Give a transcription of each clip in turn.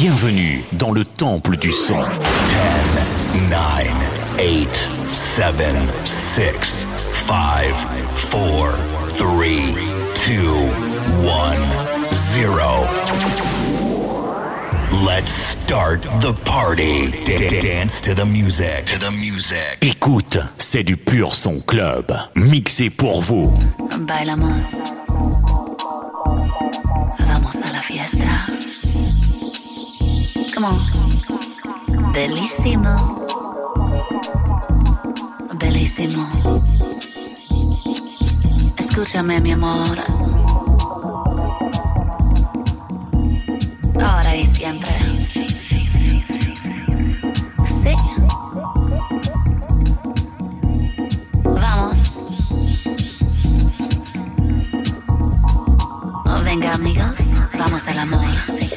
Bienvenue dans le temple du son. 10, 9, 8, 7, 6, 5, 4, 3, 2, 1, 0. Let's start the party. D- dance to the music. To the music. Écoute, c'est du pur son club. Mixé pour vous. Bailamos. Vamos a la fiesta. Come on. Bellissimo. Escúchame, mi amor. Ahora y siempre. Sí. Vamos. Venga, amigos, vamos al amor.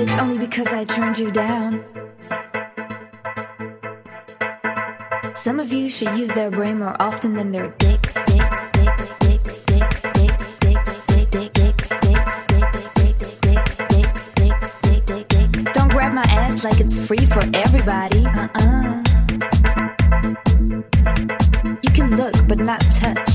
bitch only because I turned you down. Some of you should use their brain more often than their dick, stick, stick, stick, stick, stick, stick, stick, dick, dick, stick, stick, stick, stick, stick, stick, stick, dick, dick. Don't grab my ass like it's free for everybody. Uh-uh. You can look but not touch.